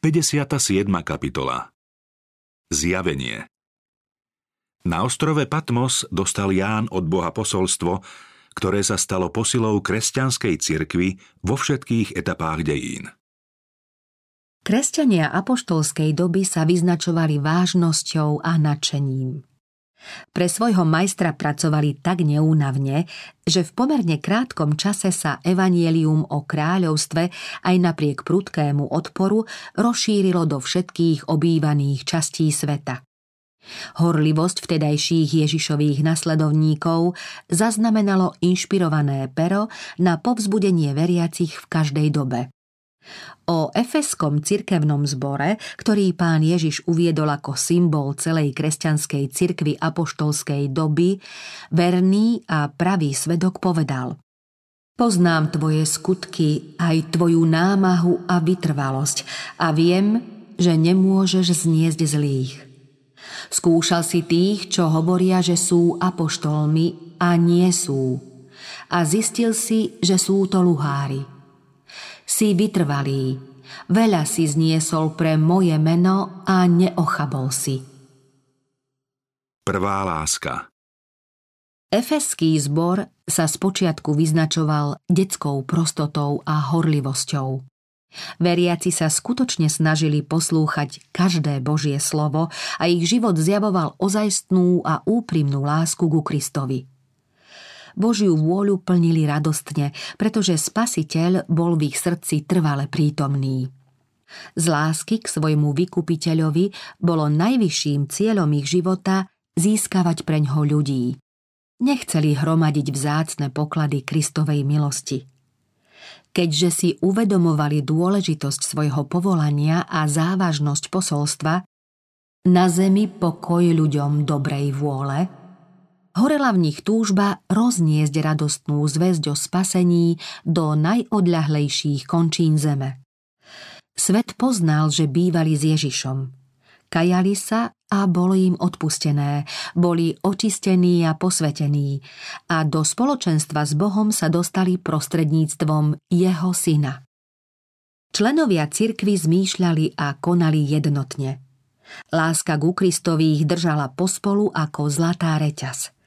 57. kapitola Zjavenie Na ostrove Patmos dostal Ján od Boha posolstvo, ktoré sa stalo posilou kresťanskej cirkvy vo všetkých etapách dejín. Kresťania apoštolskej doby sa vyznačovali vážnosťou a nadšením. Pre svojho majstra pracovali tak neúnavne, že v pomerne krátkom čase sa evanielium o kráľovstve aj napriek prudkému odporu rozšírilo do všetkých obývaných častí sveta. Horlivosť vtedajších Ježišových nasledovníkov zaznamenalo inšpirované pero na povzbudenie veriacich v každej dobe. O efeskom cirkevnom zbore, ktorý pán Ježiš uviedol ako symbol celej kresťanskej cirkvy apoštolskej doby, verný a pravý svedok povedal Poznám tvoje skutky, aj tvoju námahu a vytrvalosť a viem, že nemôžeš zniesť zlých. Skúšal si tých, čo hovoria, že sú apoštolmi a nie sú. A zistil si, že sú to luhári si vytrvalý, veľa si zniesol pre moje meno a neochabol si. Prvá láska Efeský zbor sa spočiatku vyznačoval detskou prostotou a horlivosťou. Veriaci sa skutočne snažili poslúchať každé Božie slovo a ich život zjavoval ozajstnú a úprimnú lásku ku Kristovi. Božiu vôľu plnili radostne, pretože Spasiteľ bol v ich srdci trvale prítomný. Z lásky k svojmu vykupiteľovi bolo najvyšším cieľom ich života získavať preňho ľudí. Nechceli hromadiť vzácne poklady Kristovej milosti. Keďže si uvedomovali dôležitosť svojho povolania a závažnosť posolstva, na zemi pokoj ľuďom dobrej vôle – horela v nich túžba rozniesť radostnú zväzť o spasení do najodľahlejších končín zeme. Svet poznal, že bývali s Ježišom. Kajali sa a bolo im odpustené, boli očistení a posvetení a do spoločenstva s Bohom sa dostali prostredníctvom jeho syna. Členovia cirkvy zmýšľali a konali jednotne. Láska ku Kristovi ich držala pospolu ako zlatá reťaz –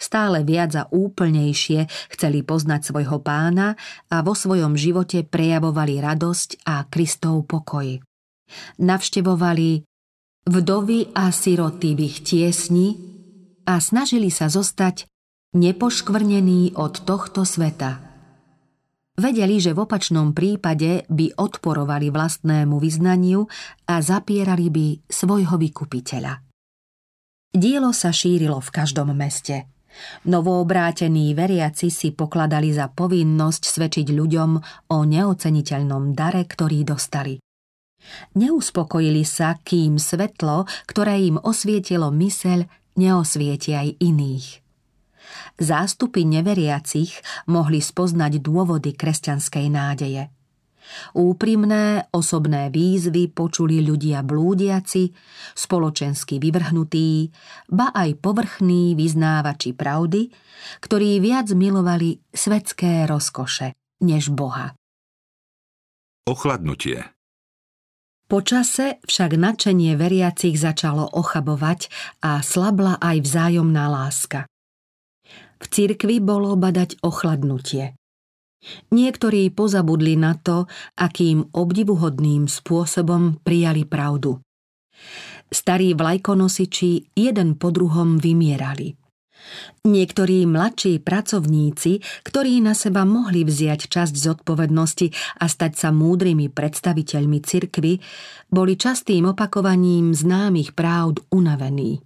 stále viac a úplnejšie chceli poznať svojho pána a vo svojom živote prejavovali radosť a Kristov pokoj. Navštevovali vdovy a siroty v ich tiesni a snažili sa zostať nepoškvrnení od tohto sveta. Vedeli, že v opačnom prípade by odporovali vlastnému vyznaniu a zapierali by svojho vykupiteľa. Dielo sa šírilo v každom meste. Novoobrátení veriaci si pokladali za povinnosť svedčiť ľuďom o neoceniteľnom dare, ktorý dostali. Neuspokojili sa, kým svetlo, ktoré im osvietilo myseľ, neosvieti aj iných. Zástupy neveriacich mohli spoznať dôvody kresťanskej nádeje – Úprimné osobné výzvy počuli ľudia blúdiaci, spoločensky vyvrhnutí, ba aj povrchní vyznávači pravdy, ktorí viac milovali svetské rozkoše než Boha. Ochladnutie Počase však nadšenie veriacich začalo ochabovať a slabla aj vzájomná láska. V cirkvi bolo badať ochladnutie. Niektorí pozabudli na to, akým obdivuhodným spôsobom prijali pravdu. Starí vlajkonosiči jeden po druhom vymierali. Niektorí mladší pracovníci, ktorí na seba mohli vziať časť zodpovednosti a stať sa múdrymi predstaviteľmi cirkvy, boli častým opakovaním známych pravd unavení.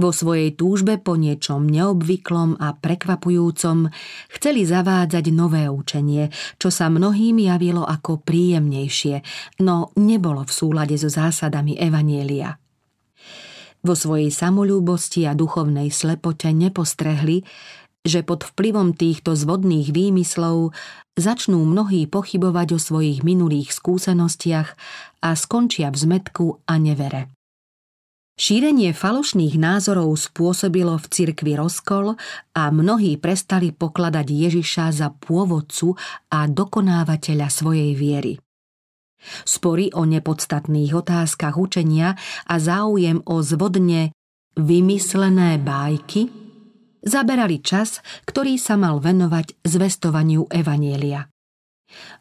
Vo svojej túžbe po niečom neobvyklom a prekvapujúcom chceli zavádzať nové učenie, čo sa mnohým javilo ako príjemnejšie, no nebolo v súlade so zásadami Evanielia. Vo svojej samolúbosti a duchovnej slepote nepostrehli, že pod vplyvom týchto zvodných výmyslov začnú mnohí pochybovať o svojich minulých skúsenostiach a skončia v zmetku a nevere. Šírenie falošných názorov spôsobilo v cirkvi rozkol a mnohí prestali pokladať Ježiša za pôvodcu a dokonávateľa svojej viery. Spory o nepodstatných otázkach učenia a záujem o zvodne vymyslené bájky zaberali čas, ktorý sa mal venovať zvestovaniu Evanielia.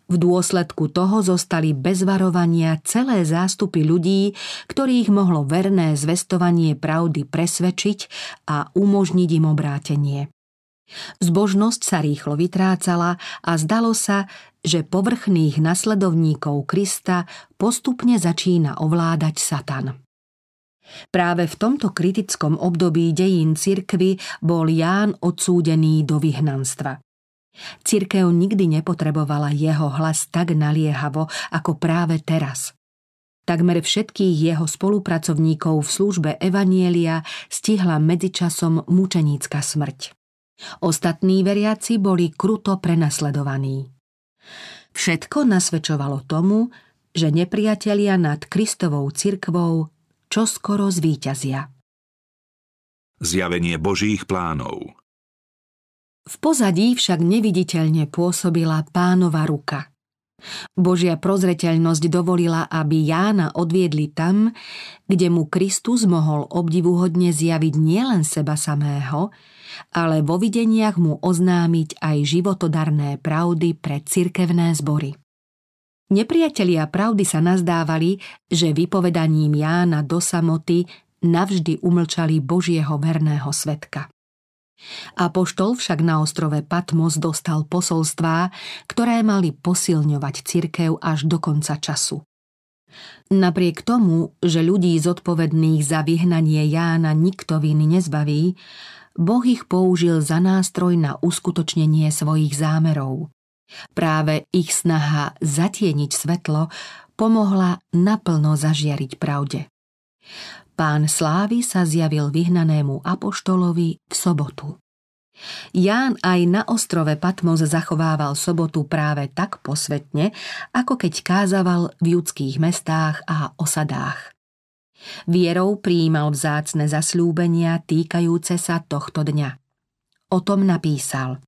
V dôsledku toho zostali bez varovania celé zástupy ľudí, ktorých mohlo verné zvestovanie pravdy presvedčiť a umožniť im obrátenie. Zbožnosť sa rýchlo vytrácala a zdalo sa, že povrchných nasledovníkov Krista postupne začína ovládať Satan. Práve v tomto kritickom období dejín cirkvy bol Ján odsúdený do vyhnanstva. Cirkev nikdy nepotrebovala jeho hlas tak naliehavo ako práve teraz. Takmer všetkých jeho spolupracovníkov v službe Evanielia stihla medzičasom mučenícka smrť. Ostatní veriaci boli kruto prenasledovaní. Všetko nasvedčovalo tomu, že nepriatelia nad Kristovou cirkvou čoskoro zvíťazia. Zjavenie Božích plánov v pozadí však neviditeľne pôsobila pánova ruka. Božia prozreteľnosť dovolila, aby Jána odviedli tam, kde mu Kristus mohol obdivuhodne zjaviť nielen seba samého, ale vo videniach mu oznámiť aj životodarné pravdy pre cirkevné zbory. Nepriatelia pravdy sa nazdávali, že vypovedaním Jána do samoty navždy umlčali Božieho verného svetka. Apoštol však na ostrove Patmos dostal posolstvá, ktoré mali posilňovať cirkev až do konca času. Napriek tomu, že ľudí zodpovedných za vyhnanie Jána nikto viny nezbaví, Boh ich použil za nástroj na uskutočnenie svojich zámerov. Práve ich snaha zatieniť svetlo pomohla naplno zažiariť pravde. Pán Slávy sa zjavil vyhnanému apoštolovi v sobotu. Ján aj na ostrove Patmos zachovával sobotu práve tak posvetne, ako keď kázaval v judských mestách a osadách. Vierou prijímal vzácne zasľúbenia týkajúce sa tohto dňa. O tom napísal.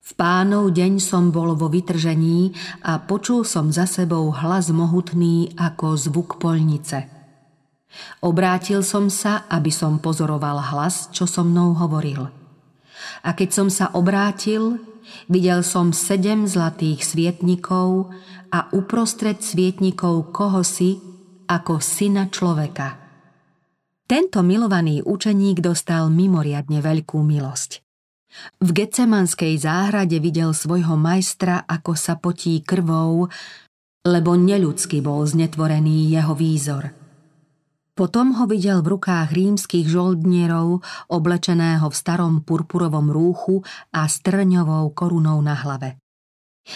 V pánov deň som bol vo vytržení a počul som za sebou hlas mohutný ako zvuk polnice – Obrátil som sa, aby som pozoroval hlas, čo so mnou hovoril. A keď som sa obrátil, videl som sedem zlatých svietnikov a uprostred svietnikov kohosi ako syna človeka. Tento milovaný učeník dostal mimoriadne veľkú milosť. V Getsemanskej záhrade videl svojho majstra, ako sa potí krvou, lebo neľudsky bol znetvorený jeho výzor – potom ho videl v rukách rímskych žoldnierov, oblečeného v starom purpurovom rúchu a strňovou korunou na hlave.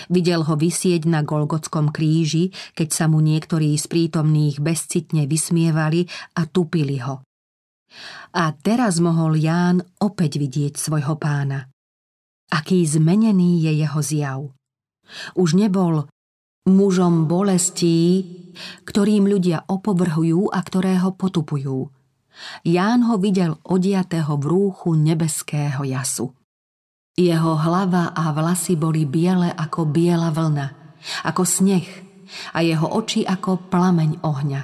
Videl ho vysieť na Golgotskom kríži, keď sa mu niektorí z prítomných bezcitne vysmievali a tupili ho. A teraz mohol Ján opäť vidieť svojho pána. Aký zmenený je jeho zjav. Už nebol mužom bolestí, ktorým ľudia opovrhujú a ktorého potupujú. Ján ho videl odiatého v rúchu nebeského jasu. Jeho hlava a vlasy boli biele ako biela vlna, ako sneh a jeho oči ako plameň ohňa.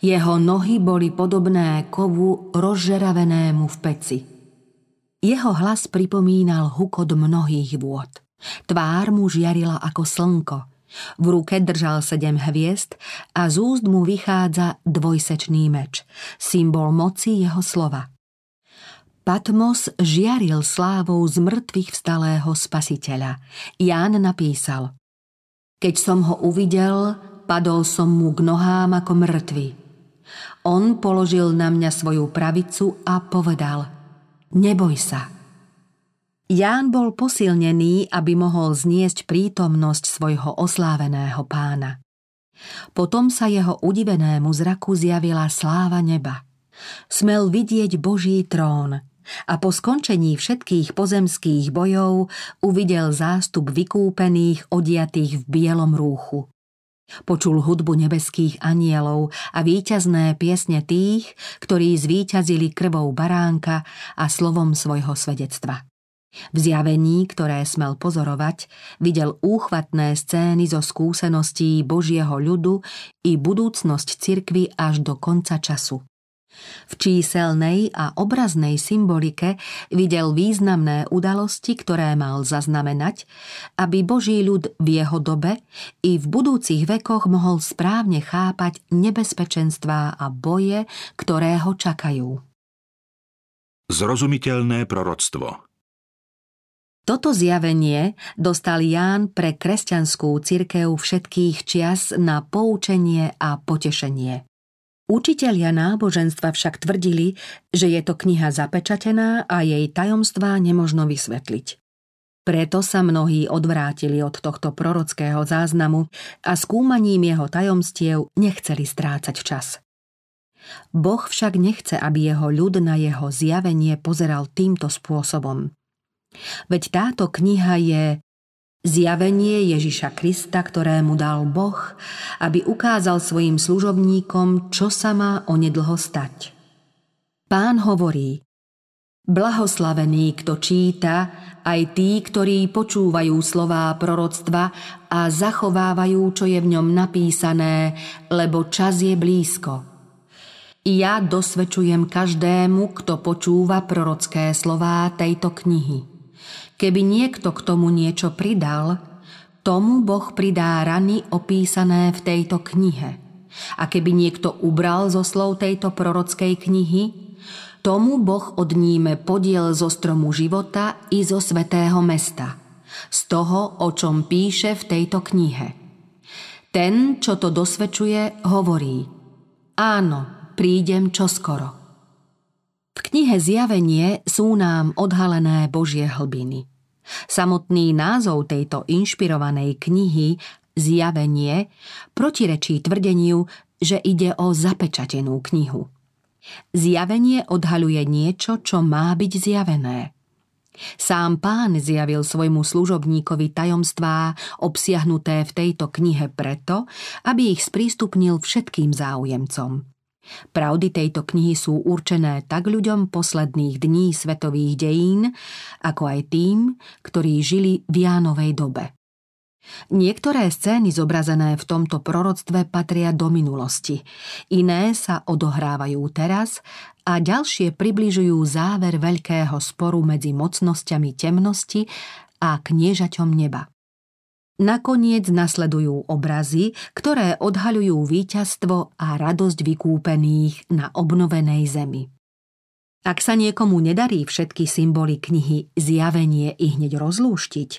Jeho nohy boli podobné kovu rozžeravenému v peci. Jeho hlas pripomínal hukot mnohých vôd. Tvár mu žiarila ako slnko – v ruke držal sedem hviezd a z úst mu vychádza dvojsečný meč, symbol moci jeho slova. Patmos žiaril slávou z mŕtvych vstalého spasiteľa. Ján napísal Keď som ho uvidel, padol som mu k nohám ako mŕtvy. On položil na mňa svoju pravicu a povedal Neboj sa, Ján bol posilnený, aby mohol zniesť prítomnosť svojho osláveného pána. Potom sa jeho udivenému zraku zjavila sláva neba. Smel vidieť Boží trón a po skončení všetkých pozemských bojov uvidel zástup vykúpených odiatých v bielom rúchu. Počul hudbu nebeských anielov a víťazné piesne tých, ktorí zvíťazili krvou baránka a slovom svojho svedectva. V zjavení, ktoré smel pozorovať, videl úchvatné scény zo skúseností Božieho ľudu i budúcnosť cirkvy až do konca času. V číselnej a obraznej symbolike videl významné udalosti, ktoré mal zaznamenať, aby Boží ľud v jeho dobe i v budúcich vekoch mohol správne chápať nebezpečenstvá a boje, ktoré ho čakajú. Zrozumiteľné proroctvo toto zjavenie dostal Ján pre kresťanskú cirkev všetkých čias na poučenie a potešenie. Učitelia náboženstva však tvrdili, že je to kniha zapečatená a jej tajomstvá nemožno vysvetliť. Preto sa mnohí odvrátili od tohto prorockého záznamu a skúmaním jeho tajomstiev nechceli strácať čas. Boh však nechce, aby jeho ľud na jeho zjavenie pozeral týmto spôsobom. Veď táto kniha je Zjavenie Ježiša Krista, ktorému dal Boh, aby ukázal svojim služobníkom, čo sa má onedlho stať. Pán hovorí, Blahoslavený, kto číta, aj tí, ktorí počúvajú slová proroctva a zachovávajú, čo je v ňom napísané, lebo čas je blízko. Ja dosvedčujem každému, kto počúva prorocké slová tejto knihy. Keby niekto k tomu niečo pridal, tomu Boh pridá rany opísané v tejto knihe. A keby niekto ubral zo slov tejto prorockej knihy, tomu Boh odníme podiel zo stromu života i zo svetého mesta, z toho, o čom píše v tejto knihe. Ten, čo to dosvedčuje, hovorí Áno, prídem čoskoro. V knihe Zjavenie sú nám odhalené Božie hlbiny. Samotný názov tejto inšpirovanej knihy Zjavenie protirečí tvrdeniu, že ide o zapečatenú knihu. Zjavenie odhaľuje niečo, čo má byť zjavené. Sám pán zjavil svojmu služobníkovi tajomstvá obsiahnuté v tejto knihe preto, aby ich sprístupnil všetkým záujemcom. Pravdy tejto knihy sú určené tak ľuďom posledných dní svetových dejín, ako aj tým, ktorí žili v Jánovej dobe. Niektoré scény zobrazené v tomto proroctve patria do minulosti, iné sa odohrávajú teraz a ďalšie približujú záver veľkého sporu medzi mocnosťami temnosti a kniežaťom neba. Nakoniec nasledujú obrazy, ktoré odhaľujú víťazstvo a radosť vykúpených na obnovenej zemi. Ak sa niekomu nedarí všetky symboly knihy zjavenie i hneď rozlúštiť,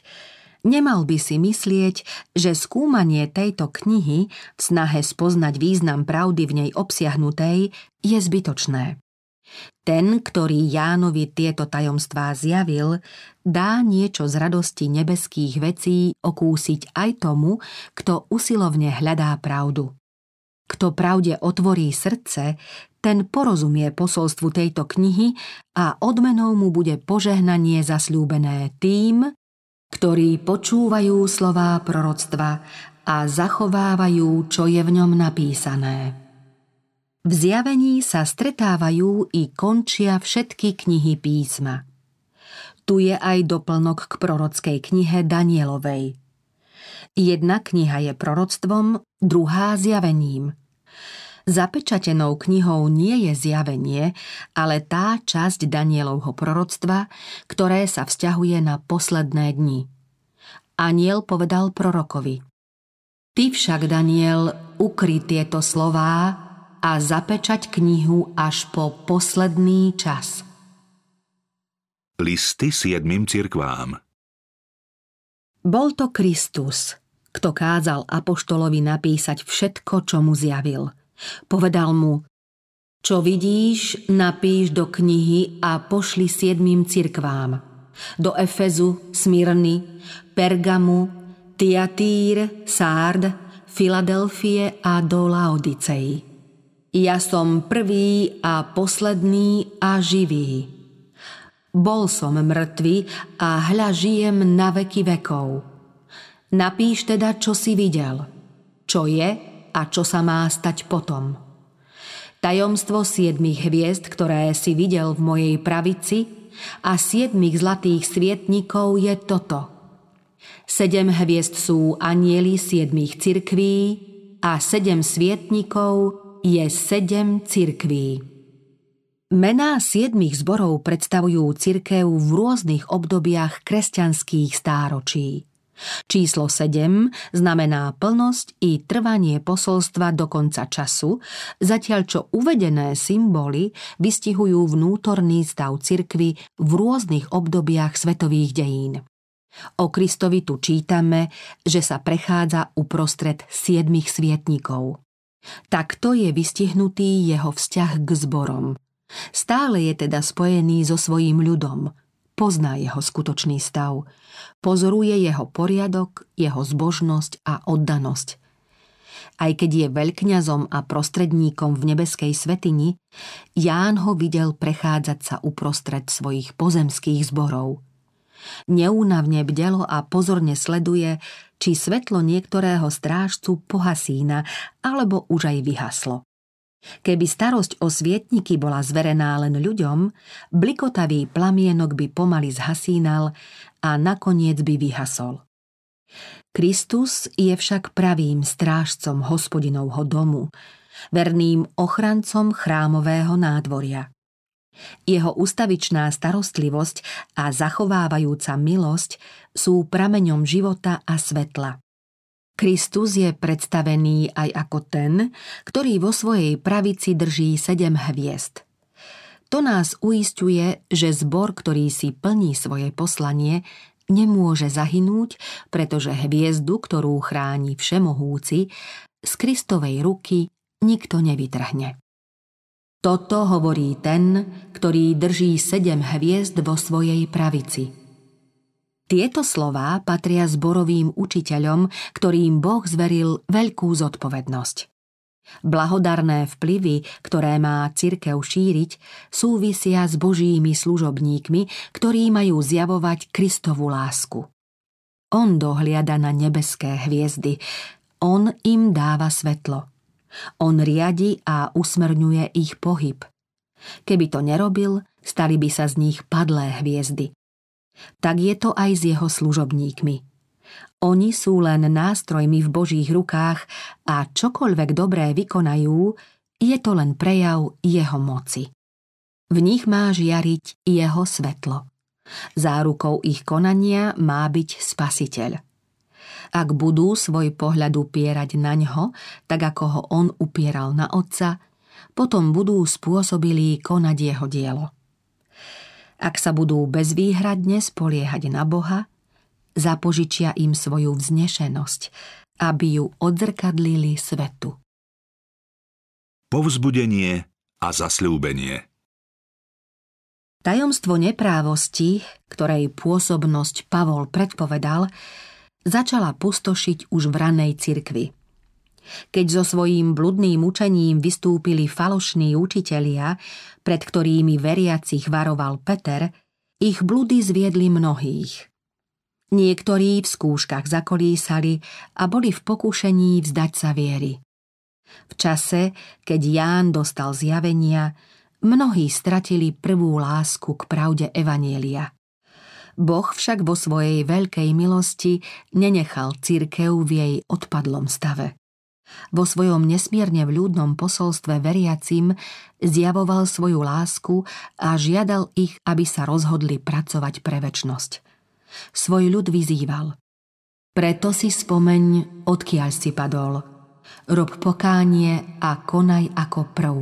nemal by si myslieť, že skúmanie tejto knihy v snahe spoznať význam pravdy v nej obsiahnutej je zbytočné. Ten, ktorý Jánovi tieto tajomstvá zjavil, dá niečo z radosti nebeských vecí okúsiť aj tomu, kto usilovne hľadá pravdu. Kto pravde otvorí srdce, ten porozumie posolstvu tejto knihy a odmenou mu bude požehnanie zasľúbené tým, ktorí počúvajú slová proroctva a zachovávajú, čo je v ňom napísané. V zjavení sa stretávajú i končia všetky knihy písma. Tu je aj doplnok k prorockej knihe Danielovej. Jedna kniha je proroctvom, druhá zjavením. Zapečatenou knihou nie je zjavenie, ale tá časť Danielovho proroctva, ktoré sa vzťahuje na posledné dni. Aniel povedal prorokovi Ty však, Daniel, ukry tieto slová a zapečať knihu až po posledný čas. Listy siedmým cirkvám Bol to Kristus, kto kázal Apoštolovi napísať všetko, čo mu zjavil. Povedal mu, čo vidíš, napíš do knihy a pošli siedmým cirkvám. Do Efezu, Smyrny, Pergamu, Tiatír, Sárd, Filadelfie a do Laodicei. Ja som prvý a posledný a živý. Bol som mŕtvy a hľa žijem na veky vekov. Napíš teda, čo si videl, čo je a čo sa má stať potom. Tajomstvo siedmých hviezd, ktoré si videl v mojej pravici, a siedmých zlatých svietnikov je toto. Sedem hviezd sú anieli siedmých cirkví a sedem svietnikov je sedem cirkví. Mená siedmých zborov predstavujú cirkev v rôznych obdobiach kresťanských stáročí. Číslo 7 znamená plnosť i trvanie posolstva do konca času, zatiaľ čo uvedené symboly vystihujú vnútorný stav cirkvy v rôznych obdobiach svetových dejín. O Kristovi tu čítame, že sa prechádza uprostred siedmých svietnikov. Takto je vystihnutý jeho vzťah k zborom. Stále je teda spojený so svojím ľudom, pozná jeho skutočný stav – pozoruje jeho poriadok, jeho zbožnosť a oddanosť. Aj keď je veľkňazom a prostredníkom v nebeskej svetini, Ján ho videl prechádzať sa uprostred svojich pozemských zborov. Neúnavne bdelo a pozorne sleduje, či svetlo niektorého strážcu pohasína alebo už aj vyhaslo. Keby starosť o svietniky bola zverená len ľuďom, blikotavý plamienok by pomaly zhasínal a nakoniec by vyhasol. Kristus je však pravým strážcom hospodinovho domu, verným ochrancom chrámového nádvoria. Jeho ustavičná starostlivosť a zachovávajúca milosť sú prameňom života a svetla. Kristus je predstavený aj ako ten, ktorý vo svojej pravici drží sedem hviezd. To nás uistuje, že zbor, ktorý si plní svoje poslanie, nemôže zahynúť, pretože hviezdu, ktorú chráni všemohúci, z Kristovej ruky nikto nevytrhne. Toto hovorí ten, ktorý drží sedem hviezd vo svojej pravici – tieto slová patria zborovým učiteľom, ktorým Boh zveril veľkú zodpovednosť. Blahodarné vplyvy, ktoré má cirkev šíriť, súvisia s božími služobníkmi, ktorí majú zjavovať Kristovu lásku. On dohliada na nebeské hviezdy, on im dáva svetlo. On riadi a usmerňuje ich pohyb. Keby to nerobil, stali by sa z nich padlé hviezdy tak je to aj s jeho služobníkmi. Oni sú len nástrojmi v Božích rukách a čokoľvek dobré vykonajú, je to len prejav jeho moci. V nich má žiariť jeho svetlo. Zárukou ich konania má byť spasiteľ. Ak budú svoj pohľad upierať na ňo, tak ako ho on upieral na otca, potom budú spôsobili konať jeho dielo. Ak sa budú bezvýhradne spoliehať na Boha, zapožičia im svoju vznešenosť, aby ju odzrkadlili svetu. Povzbudenie a zasľúbenie Tajomstvo neprávosti, ktorej pôsobnosť Pavol predpovedal, začala pustošiť už v ranej cirkvi – keď so svojím bludným učením vystúpili falošní učitelia, pred ktorými veriacich varoval Peter, ich bludy zviedli mnohých. Niektorí v skúškach zakolísali a boli v pokušení vzdať sa viery. V čase, keď Ján dostal zjavenia, mnohí stratili prvú lásku k pravde Evanielia. Boh však vo svojej veľkej milosti nenechal církev v jej odpadlom stave. Vo svojom nesmierne vľúdnom posolstve veriacim zjavoval svoju lásku a žiadal ich, aby sa rozhodli pracovať pre väčnosť. Svoj ľud vyzýval. Preto si spomeň, odkiaľ si padol. Rob pokánie a konaj ako prv.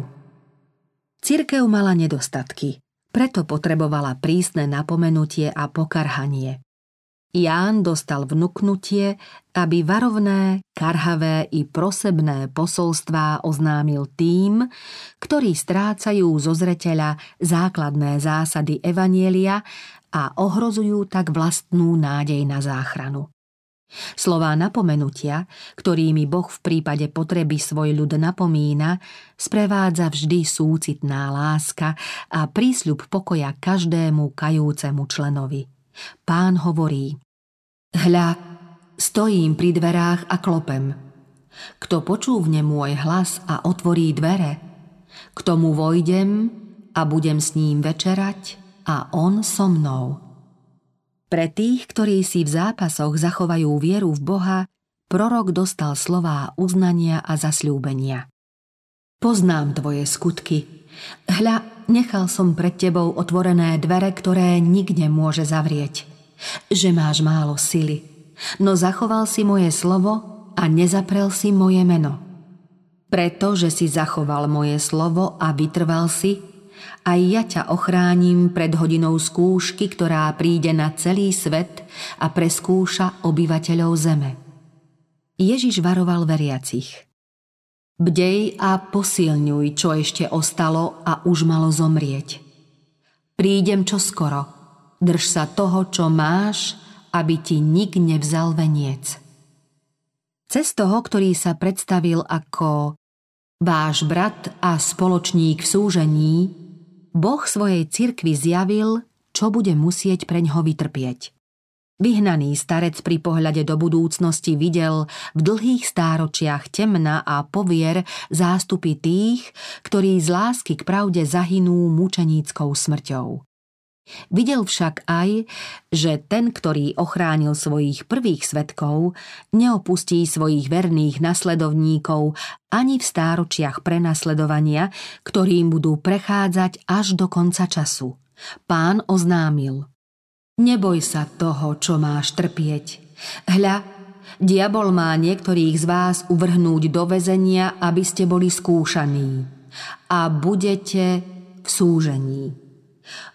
Cirkev mala nedostatky, preto potrebovala prísne napomenutie a pokarhanie. Ján dostal vnuknutie, aby varovné, karhavé i prosebné posolstvá oznámil tým, ktorí strácajú zo zreteľa základné zásady Evanielia a ohrozujú tak vlastnú nádej na záchranu. Slová napomenutia, ktorými Boh v prípade potreby svoj ľud napomína, sprevádza vždy súcitná láska a prísľub pokoja každému kajúcemu členovi – Pán hovorí, hľa, stojím pri dverách a klopem. Kto počúvne môj hlas a otvorí dvere, k tomu vojdem a budem s ním večerať a on so mnou. Pre tých, ktorí si v zápasoch zachovajú vieru v Boha, prorok dostal slová uznania a zasľúbenia. Poznám tvoje skutky. Hľa, nechal som pred tebou otvorené dvere, ktoré nik nemôže zavrieť. Že máš málo sily, no zachoval si moje slovo a nezaprel si moje meno. Pretože si zachoval moje slovo a vytrval si, aj ja ťa ochránim pred hodinou skúšky, ktorá príde na celý svet a preskúša obyvateľov zeme. Ježiš varoval veriacich. Bdej a posilňuj, čo ešte ostalo a už malo zomrieť. Prídem čo skoro. Drž sa toho, čo máš, aby ti nik nevzal veniec. Cez toho, ktorý sa predstavil ako váš brat a spoločník v súžení, Boh svojej cirkvi zjavil, čo bude musieť preňho vytrpieť. Vyhnaný starec pri pohľade do budúcnosti videl v dlhých stáročiach temna a povier zástupy tých, ktorí z lásky k pravde zahynú mučeníckou smrťou. Videl však aj, že ten, ktorý ochránil svojich prvých svetkov, neopustí svojich verných nasledovníkov ani v stáročiach prenasledovania, ktorým budú prechádzať až do konca času. Pán oznámil. Neboj sa toho, čo máš trpieť. Hľa, diabol má niektorých z vás uvrhnúť do väzenia, aby ste boli skúšaní. A budete v súžení.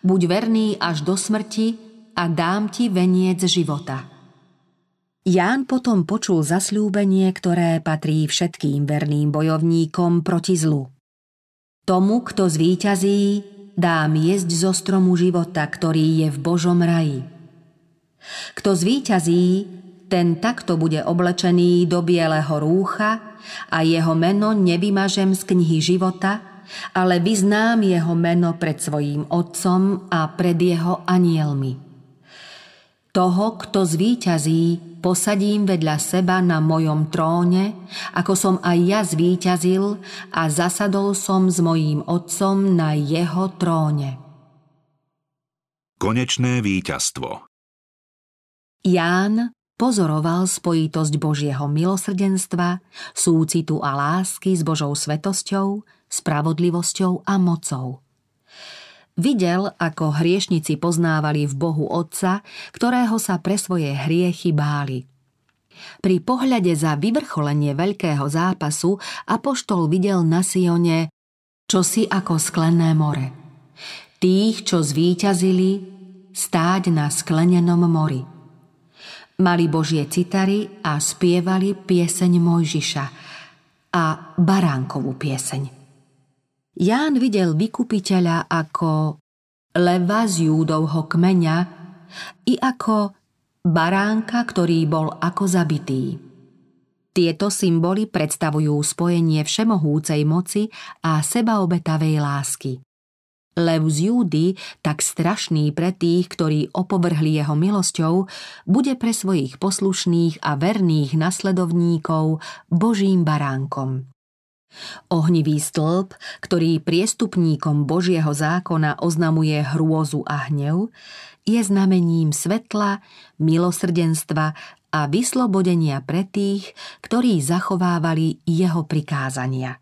Buď verný až do smrti a dám ti veniec života. Ján potom počul zasľúbenie, ktoré patrí všetkým verným bojovníkom proti zlu. Tomu, kto zvíťazí, dám jesť zo stromu života, ktorý je v Božom raji. Kto zvíťazí, ten takto bude oblečený do bieleho rúcha a jeho meno nevymažem z knihy života – ale vyznám jeho meno pred svojím otcom a pred jeho anielmi. Toho, kto zvíťazí, posadím vedľa seba na mojom tróne, ako som aj ja zvíťazil a zasadol som s mojím otcom na jeho tróne. Konečné víťazstvo Ján pozoroval spojitosť Božieho milosrdenstva, súcitu a lásky s Božou svetosťou, spravodlivosťou a mocou. Videl, ako hriešnici poznávali v Bohu Otca, ktorého sa pre svoje hriechy báli. Pri pohľade za vyvrcholenie veľkého zápasu Apoštol videl na Sione čosi ako sklené more. Tých, čo zvíťazili, stáť na sklenenom mori. Mali Božie citary a spievali pieseň Mojžiša a baránkovú pieseň. Ján videl vykupiteľa ako leva z júdovho kmeňa i ako baránka, ktorý bol ako zabitý. Tieto symboly predstavujú spojenie všemohúcej moci a sebaobetavej lásky. Lev z Júdy, tak strašný pre tých, ktorí opovrhli jeho milosťou, bude pre svojich poslušných a verných nasledovníkov Božím baránkom. Ohnivý stĺp, ktorý priestupníkom Božieho zákona oznamuje hrôzu a hnev, je znamením svetla, milosrdenstva a vyslobodenia pre tých, ktorí zachovávali jeho prikázania.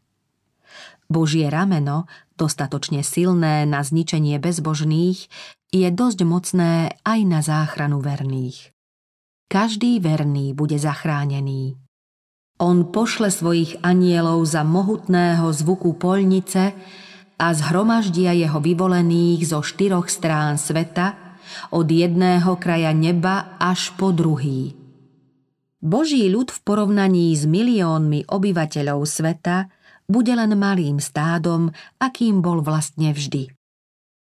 Božie rameno, dostatočne silné na zničenie bezbožných, je dosť mocné aj na záchranu verných. Každý verný bude zachránený. On pošle svojich anielov za mohutného zvuku polnice a zhromaždia jeho vyvolených zo štyroch strán sveta, od jedného kraja neba až po druhý. Boží ľud v porovnaní s miliónmi obyvateľov sveta bude len malým stádom, akým bol vlastne vždy.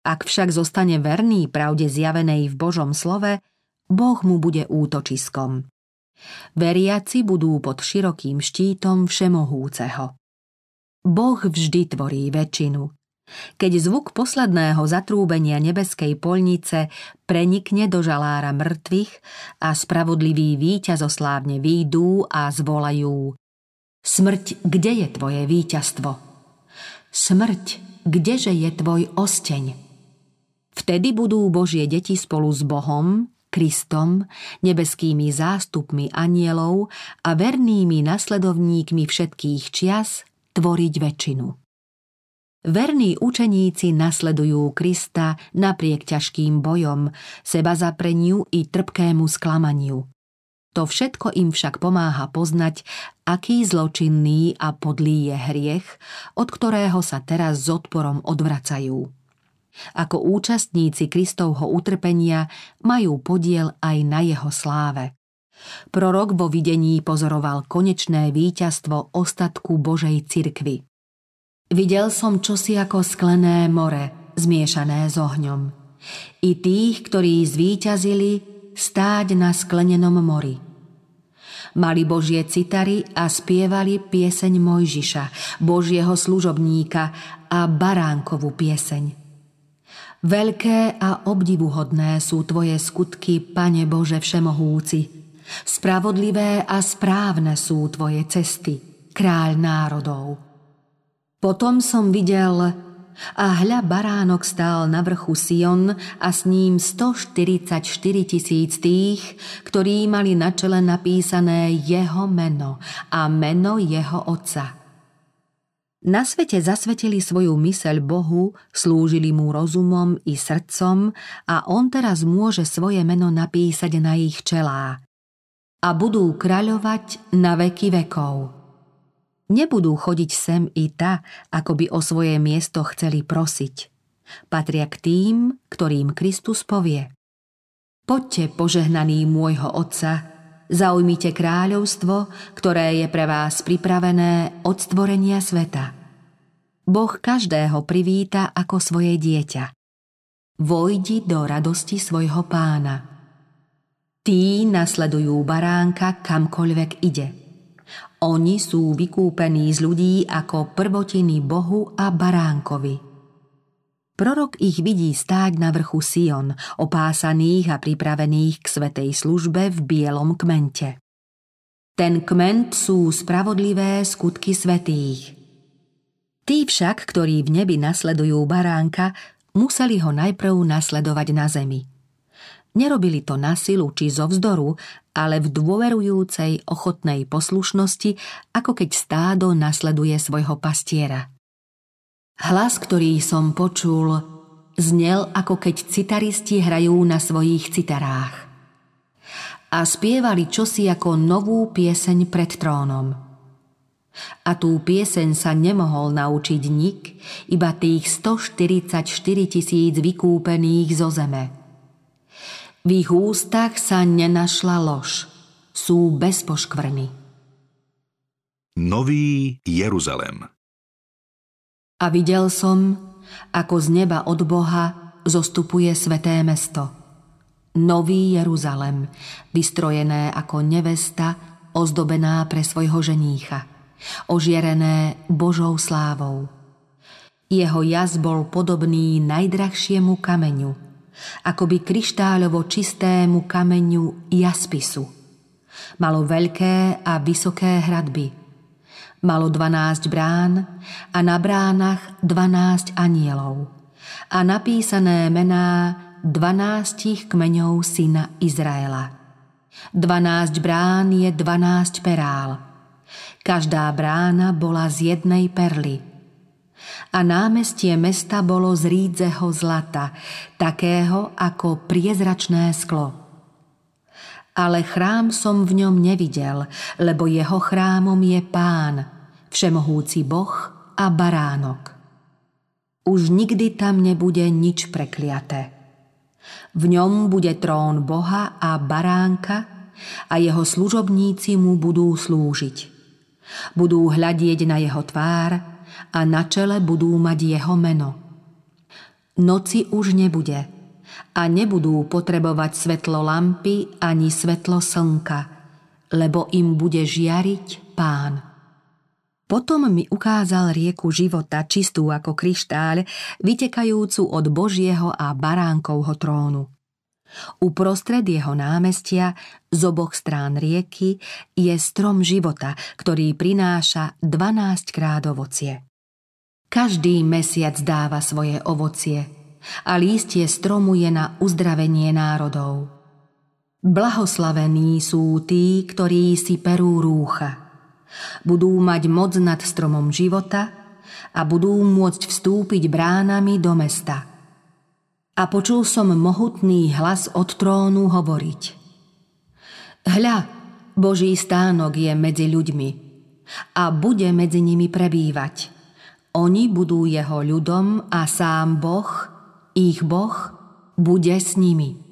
Ak však zostane verný pravde zjavenej v Božom slove, Boh mu bude útočiskom. Veriaci budú pod širokým štítom všemohúceho. Boh vždy tvorí väčšinu. Keď zvuk posledného zatrúbenia nebeskej polnice prenikne do žalára mŕtvych a spravodliví víťazoslávne výjdú a zvolajú Smrť, kde je tvoje víťazstvo? Smrť, kdeže je tvoj osteň? Vtedy budú Božie deti spolu s Bohom, Kristom, nebeskými zástupmi anielov a vernými nasledovníkmi všetkých čias tvoriť väčšinu. Verní učeníci nasledujú Krista napriek ťažkým bojom, seba zapreniu i trpkému sklamaniu. To všetko im však pomáha poznať, aký zločinný a podlý je hriech, od ktorého sa teraz s odporom odvracajú. Ako účastníci Kristovho utrpenia majú podiel aj na jeho sláve. Prorok vo videní pozoroval konečné víťazstvo ostatku Božej cirkvy. Videl som čosi ako sklené more, zmiešané s ohňom. I tých, ktorí zvíťazili, stáť na sklenenom mori. Mali Božie citary a spievali pieseň Mojžiša, Božieho služobníka a baránkovú pieseň. Veľké a obdivuhodné sú Tvoje skutky, Pane Bože Všemohúci. Spravodlivé a správne sú Tvoje cesty, kráľ národov. Potom som videl, a hľa baránok stál na vrchu Sion a s ním 144 tisíc tých, ktorí mali na čele napísané jeho meno a meno jeho otca – na svete zasvetili svoju myseľ Bohu, slúžili mu rozumom i srdcom a on teraz môže svoje meno napísať na ich čelá. A budú kráľovať na veky vekov. Nebudú chodiť sem i ta, ako by o svoje miesto chceli prosiť. Patria k tým, ktorým Kristus povie. Poďte, požehnaný môjho Otca, Zaujmite kráľovstvo, ktoré je pre vás pripravené od stvorenia sveta. Boh každého privíta ako svoje dieťa. Vojdi do radosti svojho pána. Tí nasledujú baránka kamkoľvek ide. Oni sú vykúpení z ľudí ako prvotiny Bohu a baránkovi. Prorok ich vidí stáť na vrchu Sion, opásaných a pripravených k svetej službe v bielom kmente. Ten kment sú spravodlivé skutky svetých. Tí však, ktorí v nebi nasledujú baránka, museli ho najprv nasledovať na zemi. Nerobili to na silu či zo vzdoru, ale v dôverujúcej, ochotnej poslušnosti, ako keď stádo nasleduje svojho pastiera – Hlas, ktorý som počul, znel ako keď citaristi hrajú na svojich citarách. A spievali čosi ako novú pieseň pred trónom. A tú pieseň sa nemohol naučiť nik, iba tých 144 tisíc vykúpených zo zeme. V ich ústach sa nenašla lož, sú bez poškvrny. Nový Jeruzalem a videl som, ako z neba od Boha zostupuje sveté mesto. Nový Jeruzalem, vystrojené ako nevesta, ozdobená pre svojho ženícha, ožierené Božou slávou. Jeho jaz bol podobný najdrahšiemu kameňu, akoby kryštáľovo čistému kameňu jaspisu. Malo veľké a vysoké hradby – Malo 12 brán a na bránach 12 anielov a napísané mená 12 kmeňov syna Izraela. 12 brán je 12 perál. Každá brána bola z jednej perly. A námestie mesta bolo z rídzeho zlata, takého ako priezračné sklo ale chrám som v ňom nevidel, lebo jeho chrámom je pán, všemohúci boh a baránok. Už nikdy tam nebude nič prekliaté. V ňom bude trón Boha a baránka a jeho služobníci mu budú slúžiť. Budú hľadieť na jeho tvár a na čele budú mať jeho meno. Noci už nebude – a nebudú potrebovať svetlo lampy ani svetlo slnka, lebo im bude žiariť pán. Potom mi ukázal rieku života, čistú ako kryštáľ, vytekajúcu od Božieho a baránkovho trónu. Uprostred jeho námestia z oboch strán rieky je strom života, ktorý prináša 12 krát ovocie. Každý mesiac dáva svoje ovocie – a lístie stromu je na uzdravenie národov. Blahoslavení sú tí, ktorí si perú rúcha. Budú mať moc nad stromom života a budú môcť vstúpiť bránami do mesta. A počul som mohutný hlas od trónu hovoriť. Hľa, Boží stánok je medzi ľuďmi a bude medzi nimi prebývať. Oni budú jeho ľudom a sám Boh, ich Boh, bude s nimi.